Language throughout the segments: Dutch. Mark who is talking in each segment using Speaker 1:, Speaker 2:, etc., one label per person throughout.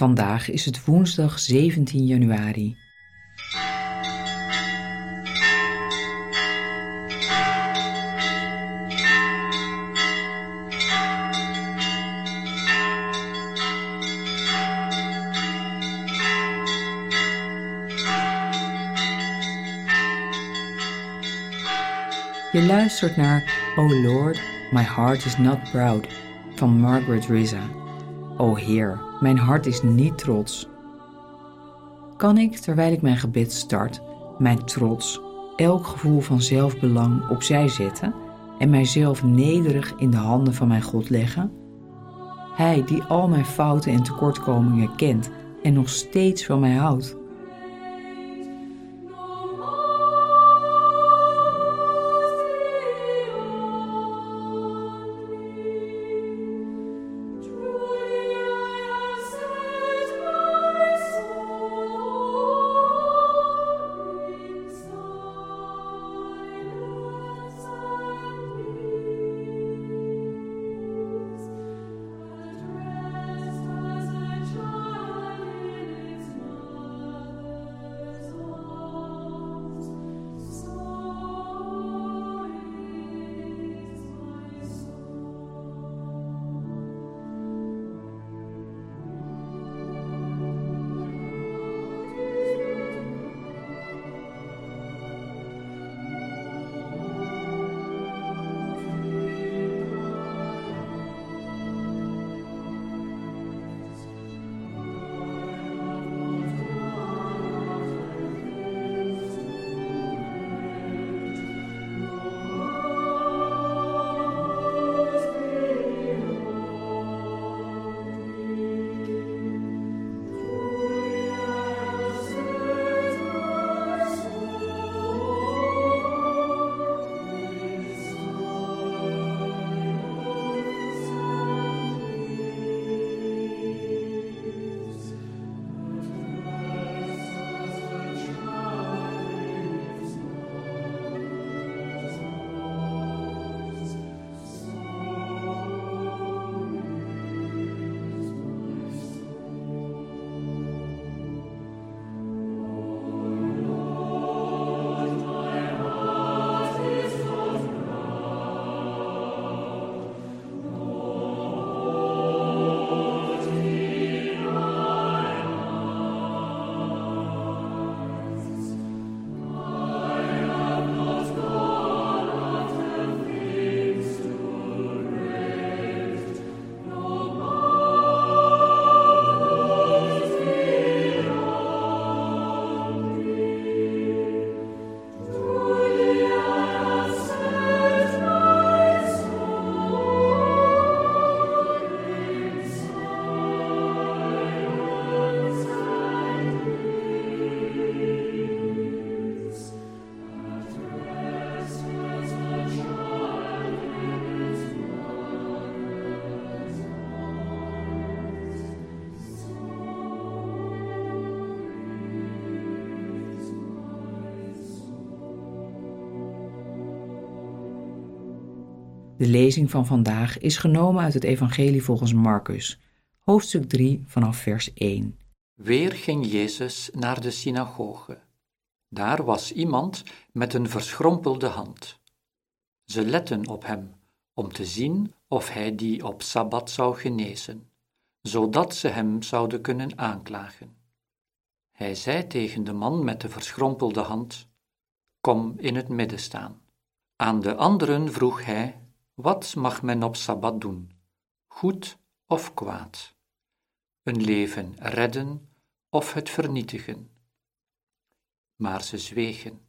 Speaker 1: Vandaag is het woensdag 17 januari. Je luistert naar O Lord, my heart is not proud van Margaret Riza. O Heer, mijn hart is niet trots. Kan ik, terwijl ik mijn gebed start, mijn trots, elk gevoel van zelfbelang opzij zetten en mijzelf nederig in de handen van mijn God leggen? Hij die al mijn fouten en tekortkomingen kent en nog steeds van mij houdt. De lezing van vandaag is genomen uit het Evangelie volgens Marcus, hoofdstuk 3 vanaf vers 1.
Speaker 2: Weer ging Jezus naar de synagoge. Daar was iemand met een verschrompelde hand. Ze letten op hem om te zien of hij die op sabbat zou genezen, zodat ze hem zouden kunnen aanklagen. Hij zei tegen de man met de verschrompelde hand: Kom in het midden staan. Aan de anderen vroeg hij wat mag men op sabbat doen, goed of kwaad? Een leven redden of het vernietigen? Maar ze zwegen.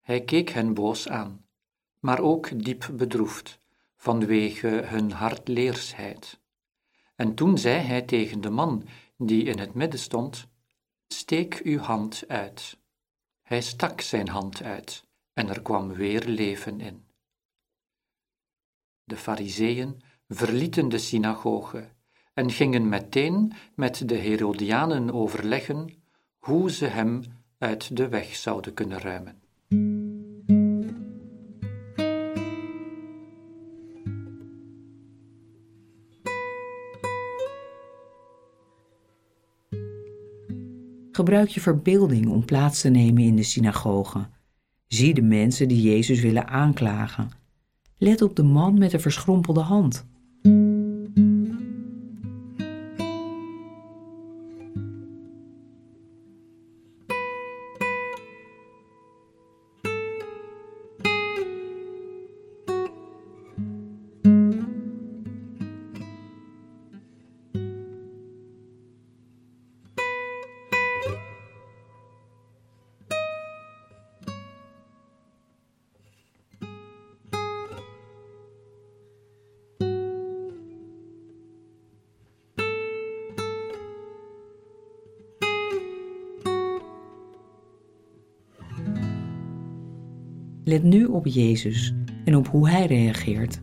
Speaker 2: Hij keek hen boos aan, maar ook diep bedroefd vanwege hun hardleersheid. En toen zei hij tegen de man die in het midden stond: Steek uw hand uit. Hij stak zijn hand uit, en er kwam weer leven in. De Fariseeën verlieten de synagoge en gingen meteen met de Herodianen overleggen hoe ze hem uit de weg zouden kunnen ruimen.
Speaker 1: Gebruik je verbeelding om plaats te nemen in de synagoge. Zie de mensen die Jezus willen aanklagen. Let op de man met de verschrompelde hand. Let nu op Jezus en op hoe Hij reageert.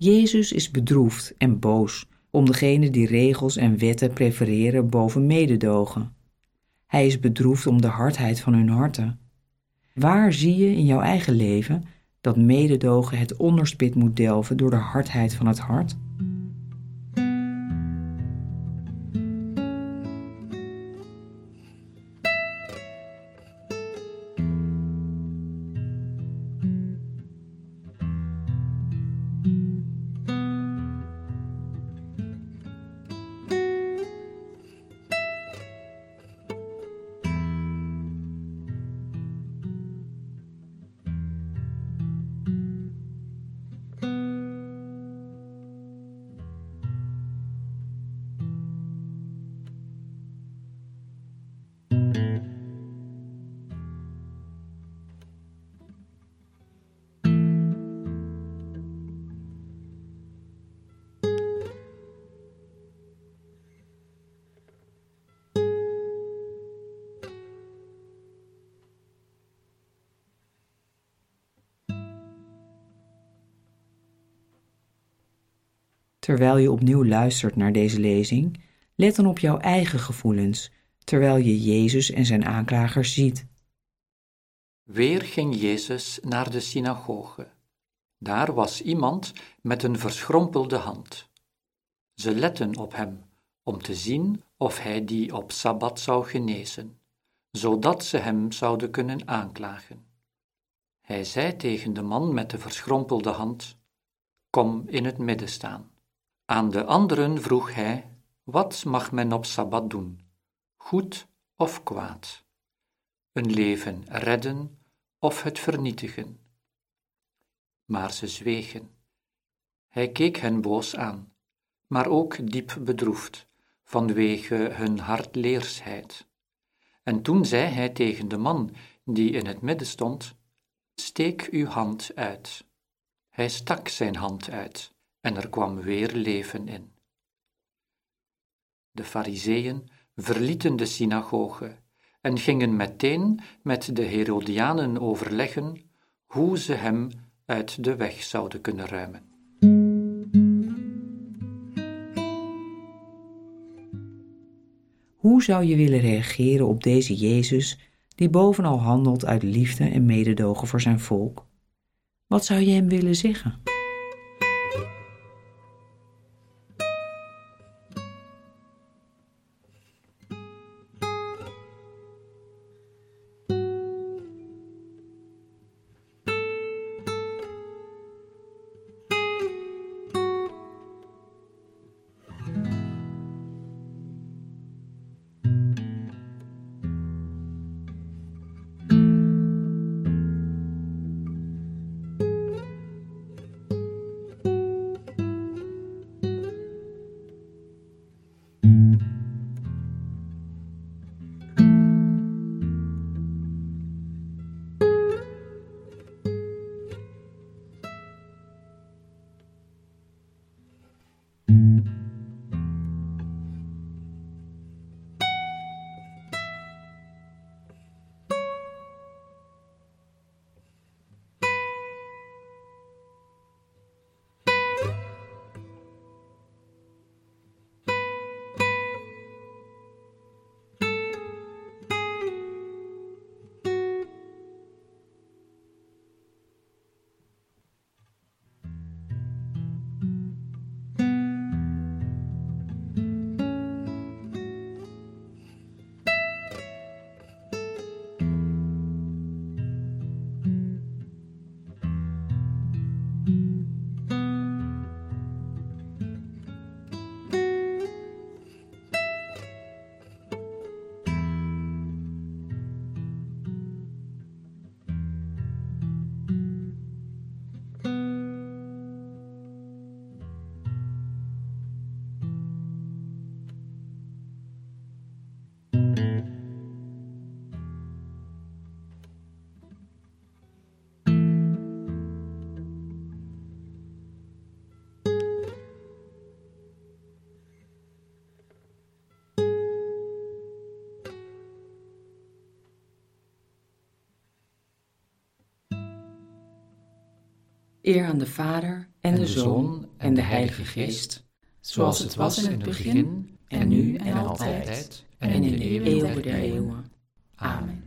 Speaker 1: Jezus is bedroefd en boos om degene die regels en wetten prefereren boven mededogen. Hij is bedroefd om de hardheid van hun harten. Waar zie je in jouw eigen leven dat mededogen het onderspit moet delven door de hardheid van het hart? Terwijl je opnieuw luistert naar deze lezing, let dan op jouw eigen gevoelens, terwijl je Jezus en zijn aanklagers ziet.
Speaker 2: Weer ging Jezus naar de synagoge. Daar was iemand met een verschrompelde hand. Ze letten op hem om te zien of hij die op sabbat zou genezen, zodat ze hem zouden kunnen aanklagen. Hij zei tegen de man met de verschrompelde hand: Kom in het midden staan. Aan de anderen vroeg hij: Wat mag men op sabbat doen? Goed of kwaad? Een leven redden of het vernietigen? Maar ze zwegen. Hij keek hen boos aan, maar ook diep bedroefd vanwege hun hardleersheid. En toen zei hij tegen de man die in het midden stond: Steek uw hand uit. Hij stak zijn hand uit en er kwam weer leven in. De Fariseeën verlieten de synagoge en gingen meteen met de Herodianen overleggen hoe ze hem uit de weg zouden kunnen ruimen.
Speaker 1: Hoe zou je willen reageren op deze Jezus, die bovenal handelt uit liefde en mededogen voor zijn volk? Wat zou je hem willen zeggen? Eer aan de Vader en, de Zoon en de Heilige Geest, zoals het was in het begin, en nu en altijd, en in de eeuwen der eeuwen. Amen.